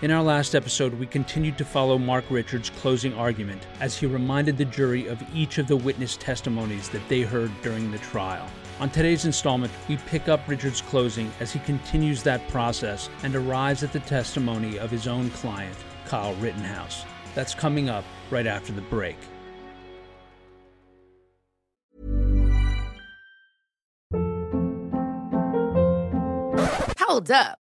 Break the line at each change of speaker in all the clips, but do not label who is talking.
In our last episode, we continued to follow Mark Richards' closing argument as he reminded the jury of each of the witness testimonies that they heard during the trial. On today's installment, we pick up Richards' closing as he continues that process and arrives at the testimony of his own client, Kyle Rittenhouse. That's coming up right after the break.
Hold up.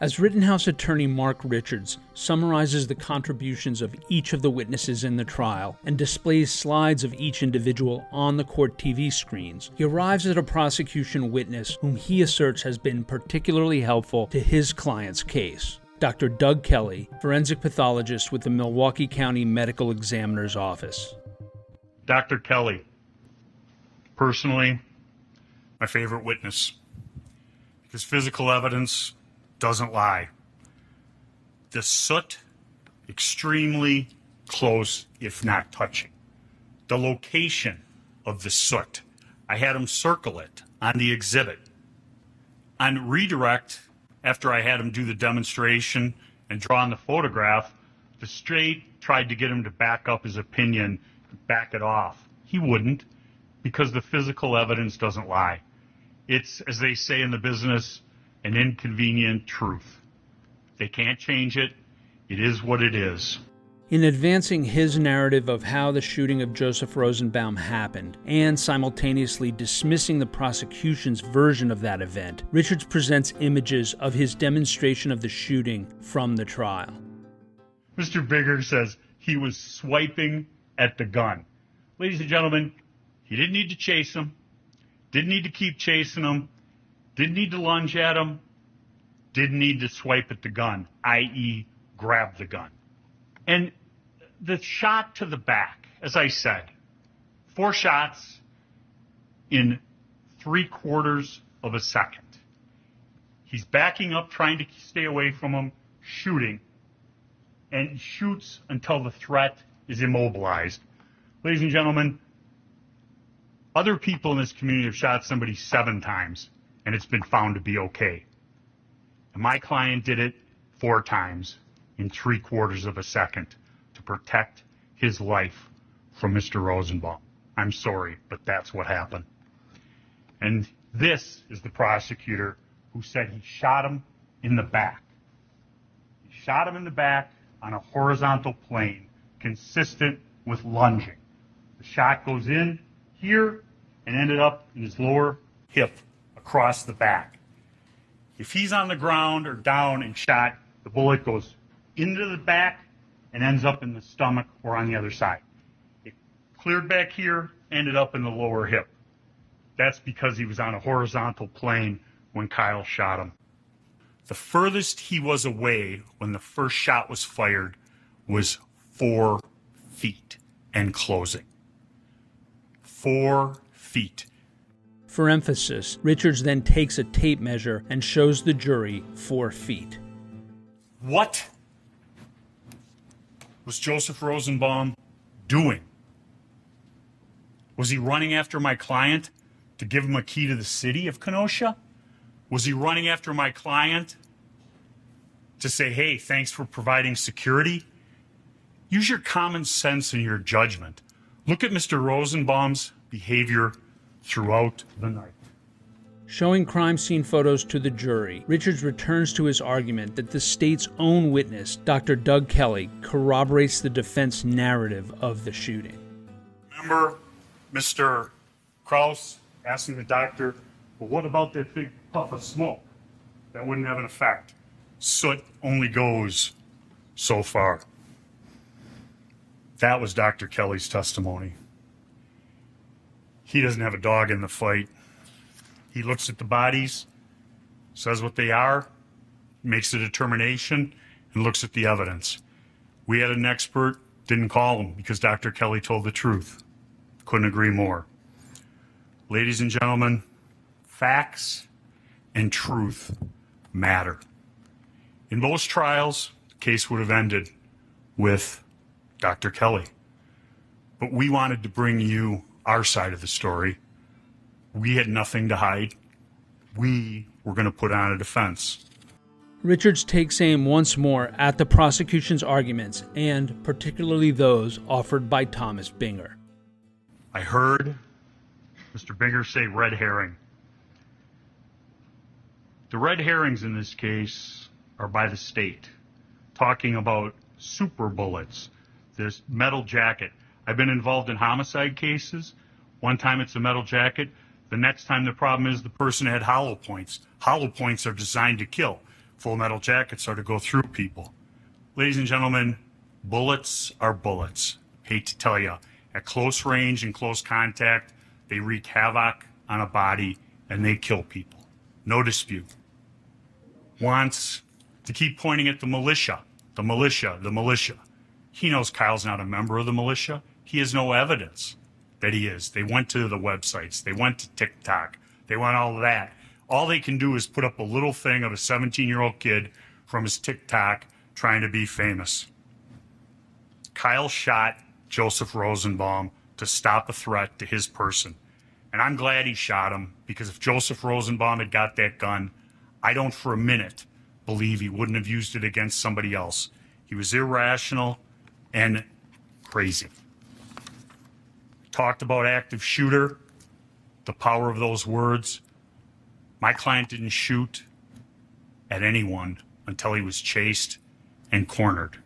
As Rittenhouse attorney Mark Richards summarizes the contributions of each of the witnesses in the trial and displays slides of each individual on the court TV screens, he arrives at a prosecution witness whom he asserts has been particularly helpful to his client's case. Dr. Doug Kelly, forensic pathologist with the Milwaukee County Medical Examiner's Office.
Dr. Kelly, personally, my favorite witness. Because physical evidence doesn't lie. The soot, extremely close, if not touching. The location of the soot, I had him circle it on the exhibit. On redirect, after I had him do the demonstration and draw on the photograph, the state tried to get him to back up his opinion, back it off. He wouldn't because the physical evidence doesn't lie. It's, as they say in the business, an inconvenient truth. They can't change it. It is what it is.
In advancing his narrative of how the shooting of Joseph Rosenbaum happened, and simultaneously dismissing the prosecution's version of that event, Richards presents images of his demonstration of the shooting from the trial.
Mr. Binger says he was swiping at the gun. Ladies and gentlemen, he didn't need to chase him, didn't need to keep chasing him, didn't need to lunge at him, didn't need to swipe at the gun, i.e., grab the gun. And the shot to the back, as I said, four shots in three quarters of a second. He's backing up, trying to stay away from him, shooting, and shoots until the threat is immobilized. Ladies and gentlemen, other people in this community have shot somebody seven times, and it's been found to be okay. And my client did it four times in three quarters of a second to protect his life from Mr. Rosenbaum. I'm sorry, but that's what happened. And this is the prosecutor who said he shot him in the back. He shot him in the back on a horizontal plane consistent with lunging. The shot goes in here and ended up in his lower hip across the back. If he's on the ground or down and shot, the bullet goes into the back and ends up in the stomach or on the other side. It cleared back here, ended up in the lower hip. That's because he was on a horizontal plane when Kyle shot him. The furthest he was away when the first shot was fired was four feet and closing. Four feet.
For emphasis, Richards then takes a tape measure and shows the jury four feet.
What was Joseph Rosenbaum doing? Was he running after my client to give him a key to the city of Kenosha? Was he running after my client to say, hey, thanks for providing security? Use your common sense and your judgment. Look at Mr. Rosenbaum's behavior throughout the night.
Showing crime scene photos to the jury, Richards returns to his argument that the state's own witness, Dr. Doug Kelly, corroborates the defense narrative of the shooting.
Remember Mr. Kraus asking the doctor, well, what about that big puff of smoke? That wouldn't have an effect. Soot only goes so far. That was Dr. Kelly's testimony. He doesn't have a dog in the fight. He looks at the bodies, says what they are, makes a determination, and looks at the evidence. We had an expert, didn't call him because Dr. Kelly told the truth. Couldn't agree more. Ladies and gentlemen, facts and truth matter. In most trials, the case would have ended with Dr. Kelly. But we wanted to bring you our side of the story. We had nothing to hide. We were going to put on a defense.
Richards takes aim once more at the prosecution's arguments, and particularly those offered by Thomas Binger.
I heard Mr. Binger say red herring. The red herrings in this case are by the state, talking about super bullets, this metal jacket. I've been involved in homicide cases. One time it's a metal jacket. The next time the problem is the person had hollow points. Hollow points are designed to kill. Full metal jackets are to go through people. Ladies and gentlemen, bullets are bullets. Hate to tell you, at close range and close contact, they wreak havoc on a body and they kill people. No dispute. Wants to keep pointing at the militia, the militia, the militia. He knows Kyle's not a member of the militia. He has no evidence that he is. They went to the websites, they went to TikTok, they went all that. All they can do is put up a little thing of a 17 year old kid from his TikTok trying to be famous. Kyle shot Joseph Rosenbaum to stop a threat to his person. And I'm glad he shot him because if Joseph Rosenbaum had got that gun, I don't for a minute believe he wouldn't have used it against somebody else. He was irrational and crazy. Talked about active shooter, the power of those words. My client didn't shoot at anyone until he was chased and cornered.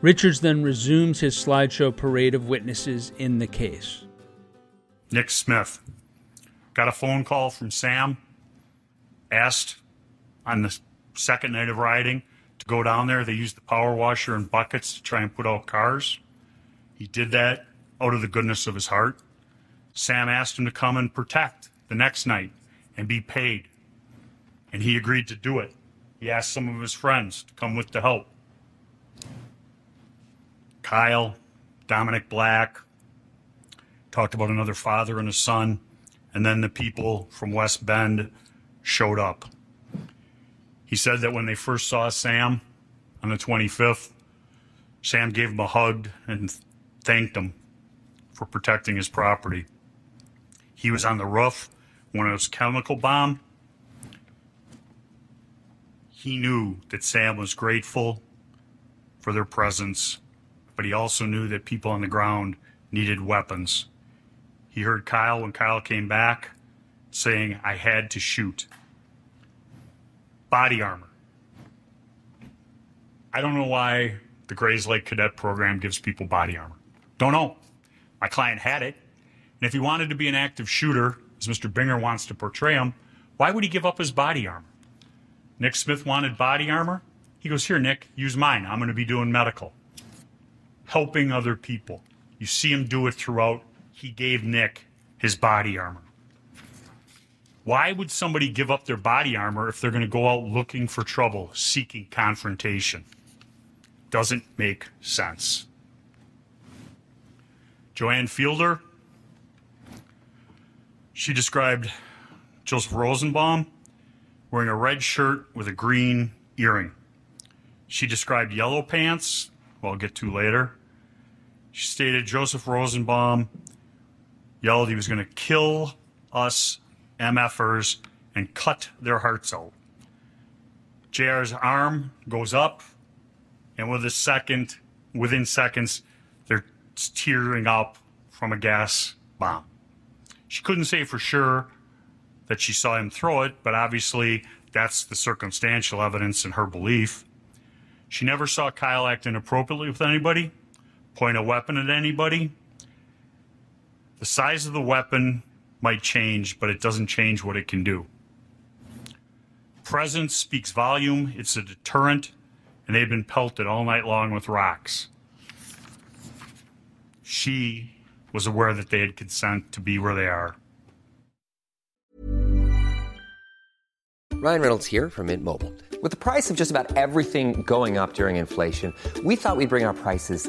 Richards then resumes his slideshow parade of witnesses in the case.
Nick Smith got a phone call from Sam, asked on the second night of riding to go down there. They used the power washer and buckets to try and put out cars. He did that out of the goodness of his heart. Sam asked him to come and protect the next night and be paid. And he agreed to do it. He asked some of his friends to come with to help. Kyle, Dominic Black, talked about another father and a son, and then the people from West Bend showed up. He said that when they first saw Sam on the 25th, Sam gave him a hug and thanked him for protecting his property. He was on the roof when it was chemical bomb. He knew that Sam was grateful for their presence, but he also knew that people on the ground needed weapons. He heard Kyle when Kyle came back saying, I had to shoot. Body armor. I don't know why the Grayslake Cadet Program gives people body armor. Don't know. My client had it. And if he wanted to be an active shooter, as Mr. Binger wants to portray him, why would he give up his body armor? Nick Smith wanted body armor. He goes, Here, Nick, use mine. I'm going to be doing medical. Helping other people. You see him do it throughout. He gave Nick his body armor. Why would somebody give up their body armor if they're going to go out looking for trouble, seeking confrontation? Doesn't make sense. Joanne Fiedler, she described Joseph Rosenbaum wearing a red shirt with a green earring. She described yellow pants, well, I'll get to later. She stated Joseph Rosenbaum yelled he was going to kill us MFers and cut their hearts out. JR's arm goes up, and with a second, within seconds, tearing up from a gas bomb. She couldn't say for sure that she saw him throw it, but obviously that's the circumstantial evidence in her belief. She never saw Kyle act inappropriately with anybody, point a weapon at anybody. The size of the weapon might change, but it doesn't change what it can do. Presence speaks volume, it's a deterrent, and they've been pelted all night long with rocks. She was aware that they had consent to be where they are.
Ryan Reynolds here from Mint Mobile. With the price of just about everything going up during inflation, we thought we'd bring our prices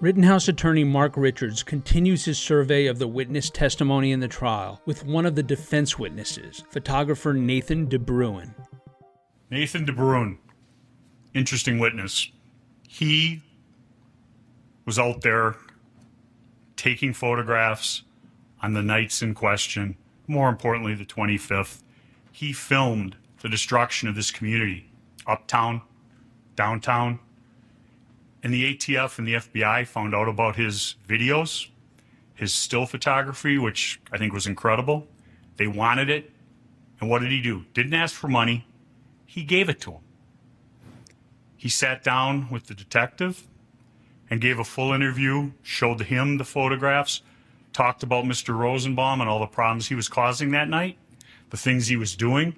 Rittenhouse attorney Mark Richards continues his survey of the witness testimony in the trial with one of the defense witnesses, photographer Nathan DeBruin.
Nathan DeBruin, interesting witness. He was out there taking photographs on the nights in question, more importantly, the 25th. He filmed the destruction of this community, uptown, downtown. And the ATF and the FBI found out about his videos, his still photography, which I think was incredible. They wanted it. And what did he do? Didn't ask for money. He gave it to him. He sat down with the detective and gave a full interview, showed him the photographs, talked about Mr. Rosenbaum and all the problems he was causing that night, the things he was doing.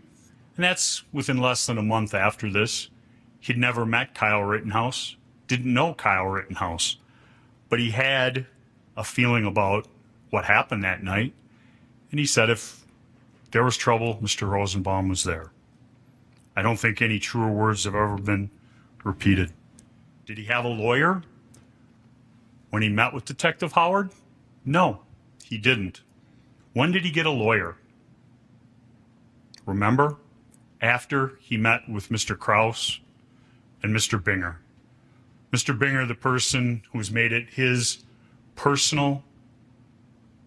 And that's within less than a month after this. He'd never met Kyle Rittenhouse, didn't know Kyle Rittenhouse, but he had a feeling about what happened that night. And he said if there was trouble, Mr. Rosenbaum was there. I don't think any truer words have ever been repeated. Did he have a lawyer when he met with Detective Howard? No, he didn't. When did he get a lawyer? Remember? After he met with Mr. Kraus and Mr. Binger. Mr. Binger, the person who's made it his personal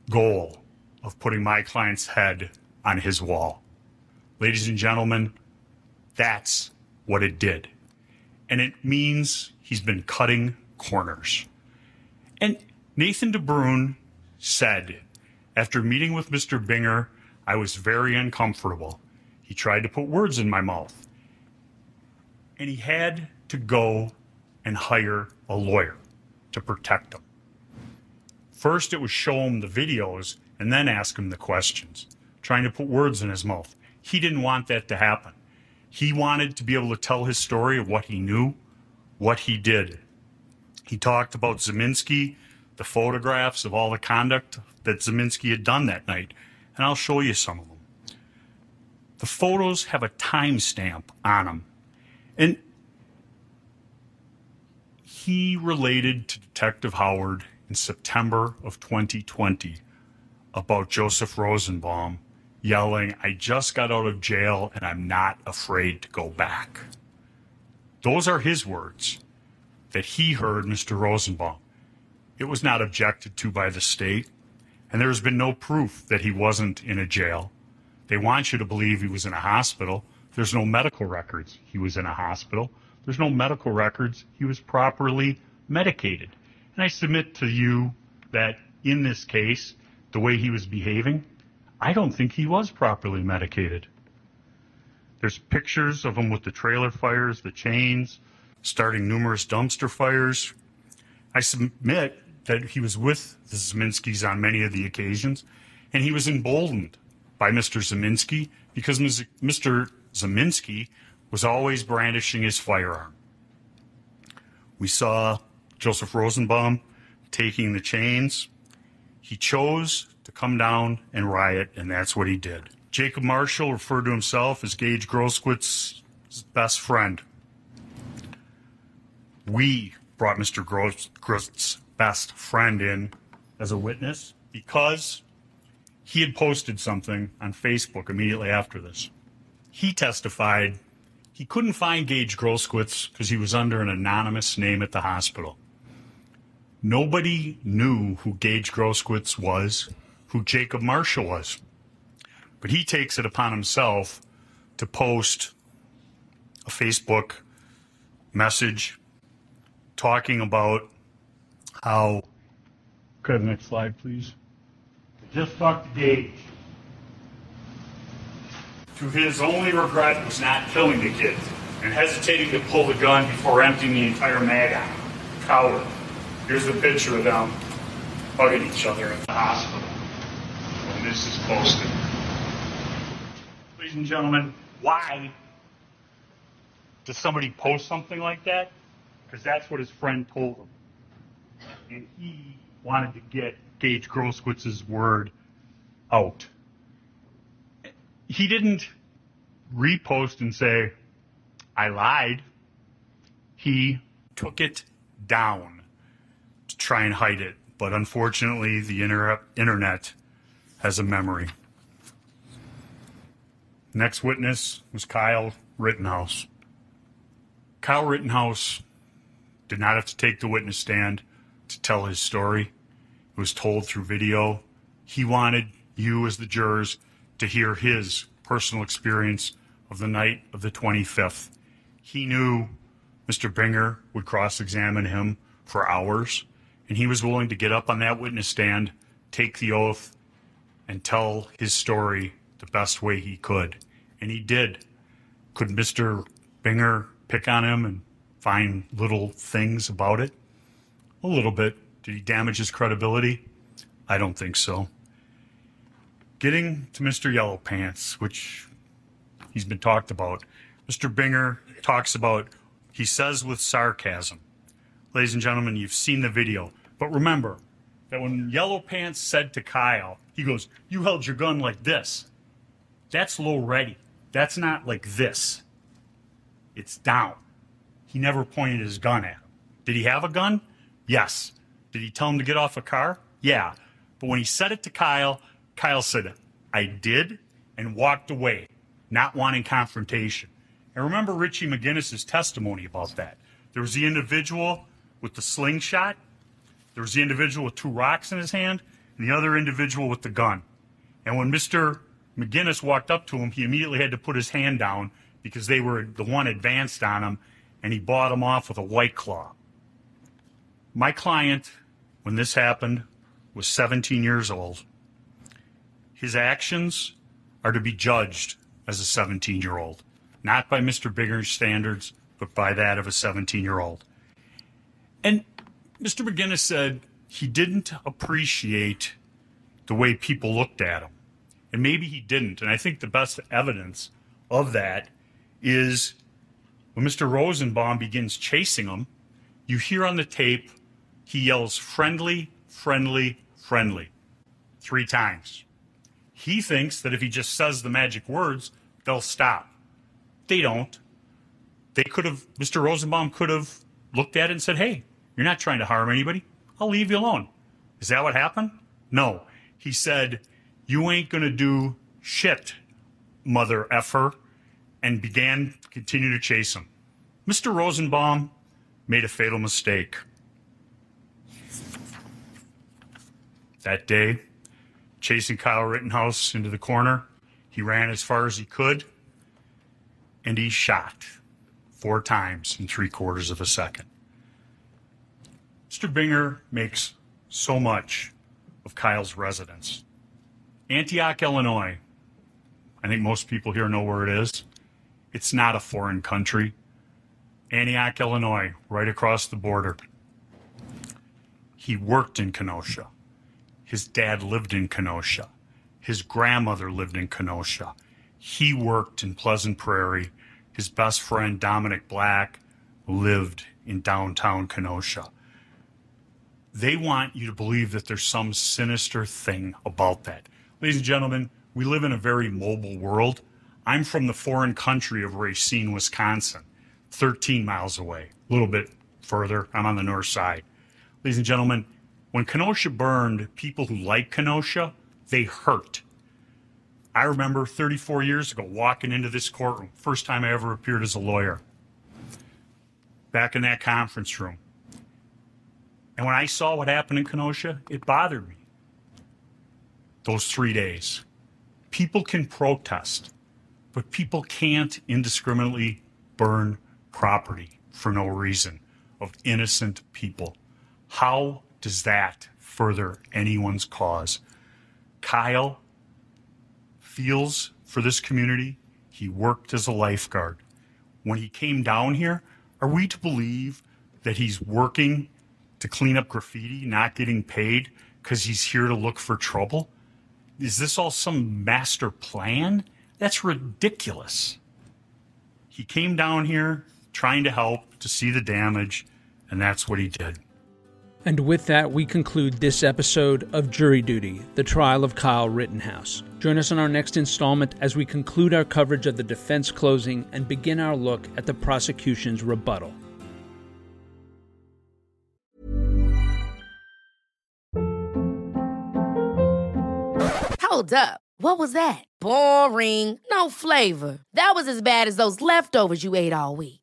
goal of putting my client's head on his wall. Ladies and gentlemen, that's what it did. And it means he's been cutting corners. And Nathan DeBruin said, after meeting with Mr. Binger, I was very uncomfortable. He tried to put words in my mouth. And he had to go and hire a lawyer to protect him. First, it was show him the videos and then ask him the questions, trying to put words in his mouth. He didn't want that to happen. He wanted to be able to tell his story of what he knew, what he did. He talked about Ziminski, the photographs of all the conduct that Ziminski had done that night, and I'll show you some of them. The photos have a timestamp on them. And he related to Detective Howard in September of 2020 about Joseph Rosenbaum yelling, I just got out of jail and I'm not afraid to go back. Those are his words that he heard Mr. Rosenbaum. It was not objected to by the state, and there has been no proof that he wasn't in a jail. They want you to believe he was in a hospital. There's no medical records. He was in a hospital. There's no medical records. He was properly medicated. And I submit to you that in this case, the way he was behaving, I don't think he was properly medicated. There's pictures of him with the trailer fires, the chains, starting numerous dumpster fires. I submit that he was with the Ziminskis on many of the occasions, and he was emboldened by Mr. Ziminski because Mr. Ziminski was always brandishing his firearm. We saw Joseph Rosenbaum taking the chains. He chose to come down and riot, and that's what he did. Jacob Marshall referred to himself as Gage Grosskreutz's best friend. We brought Mr. Grosskreutz's best friend in as a witness because he had posted something on Facebook immediately after this. He testified he couldn't find Gage Grosskreutz because he was under an anonymous name at the hospital. Nobody knew who Gage Grosskreutz was, who Jacob Marshall was. But he takes it upon himself to post a Facebook message talking about how. Could have next slide, please. I just talked to Gage. To his only regret was not killing the kid and hesitating to pull the gun before emptying the entire mag on him. Coward. Here's the picture of them hugging each other at the hospital when this is posted. Ladies and gentlemen, why does somebody post something like that? Because that's what his friend told him. And he wanted to get Gage Grosskreutz's word out. He didn't repost and say, I lied. He took it down to try and hide it. But unfortunately, the inter- internet has a memory. Next witness was Kyle Rittenhouse. Kyle Rittenhouse did not have to take the witness stand to tell his story. It was told through video. He wanted you, as the jurors, to hear his personal experience of the night of the 25th. He knew Mr. Binger would cross examine him for hours, and he was willing to get up on that witness stand, take the oath, and tell his story the best way he could. And he did. Could Mr. Binger pick on him and find little things about it? A little bit. Did he damage his credibility? I don't think so. Getting to Mr. Yellow Pants, which he's been talked about. Mr. Binger talks about, he says with sarcasm, ladies and gentlemen, you've seen the video. But remember that when Yellow Pants said to Kyle, he goes, You held your gun like this. That's low ready. That's not like this. It's down. He never pointed his gun at him. Did he have a gun? Yes. Did he tell him to get off a car? Yeah. But when he said it to Kyle, Kyle said, I did, and walked away, not wanting confrontation. And remember Richie McGinnis's testimony about that. There was the individual with the slingshot, there was the individual with two rocks in his hand, and the other individual with the gun. And when Mr. McGinnis walked up to him, he immediately had to put his hand down because they were the one advanced on him, and he bought him off with a white claw. My client, when this happened, was 17 years old. His actions are to be judged as a 17 year old, not by Mr. Binger's standards, but by that of a 17 year old. And Mr. McGinnis said he didn't appreciate the way people looked at him. And maybe he didn't. And I think the best evidence of that is when Mr. Rosenbaum begins chasing him, you hear on the tape he yells, friendly, friendly, friendly, three times. He thinks that if he just says the magic words, they'll stop. They don't. They could have, Mr. Rosenbaum could have looked at it and said, hey, you're not trying to harm anybody. I'll leave you alone. Is that what happened? No. He said, you ain't going to do shit, mother effer, and began to continue to chase him. Mr. Rosenbaum made a fatal mistake. That day, chasing Kyle Rittenhouse into the corner, he ran as far as he could, and he shot four times in three quarters of a second. Mr. Binger makes so much of Kyle's residence. Antioch, Illinois. I think most people here know where it is. It's not a foreign country. Antioch, Illinois, right across the border. He worked in Kenosha. His dad lived in Kenosha. His grandmother lived in Kenosha. He worked in Pleasant Prairie. His best friend, Dominic Black, lived in downtown Kenosha. They want you to believe that there's some sinister thing about that. Ladies and gentlemen, we live in a very mobile world. I'm from the foreign country of Racine, Wisconsin, 13 miles away, a little bit further. I'm on the north side. Ladies and gentlemen, when Kenosha burned, people who like Kenosha, they hurt. I remember 34 years ago walking into this courtroom, first time I ever appeared as a lawyer, back in that conference room. And when I saw what happened in Kenosha, it bothered me. those three days. People can protest, but people can't indiscriminately burn property for no reason of innocent people. How does that further anyone's cause? Kyle feels for this community. He worked as a lifeguard. When he came down here, are we to believe that he's working to clean up graffiti, not getting paid because he's here to look for trouble? Is this all some master plan? That's ridiculous. He came down here trying to help, to see the damage, and that's what he did.
And with that, we conclude this episode of Jury Duty, the trial of Kyle Rittenhouse. Join us on our next installment as we conclude our coverage of the defense closing and begin our look at the prosecution's rebuttal.
Hold up. What was that? Boring. No flavor. That was as bad as those leftovers you ate all week.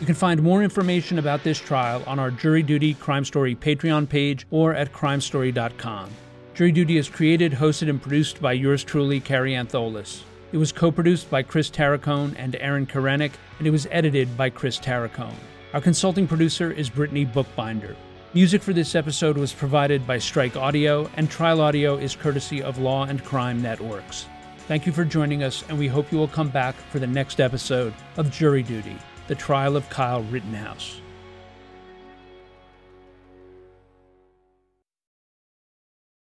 You can find more information about this trial on our Jury Duty Crime Story Patreon page or at crimestory.com. Jury Duty is created, hosted, and produced by yours truly, Kary Antholis. It was co produced by Chris Tarracone and Aaron Karenik, and it was edited by Chris Tarracone. Our consulting producer is Brittany Bookbinder. Music for this episode was provided by Strike Audio, and Trial Audio is courtesy of Law and Crime Networks. Thank you for joining us, and we hope you will come back for the next episode of Jury Duty the trial of Kyle Rittenhouse.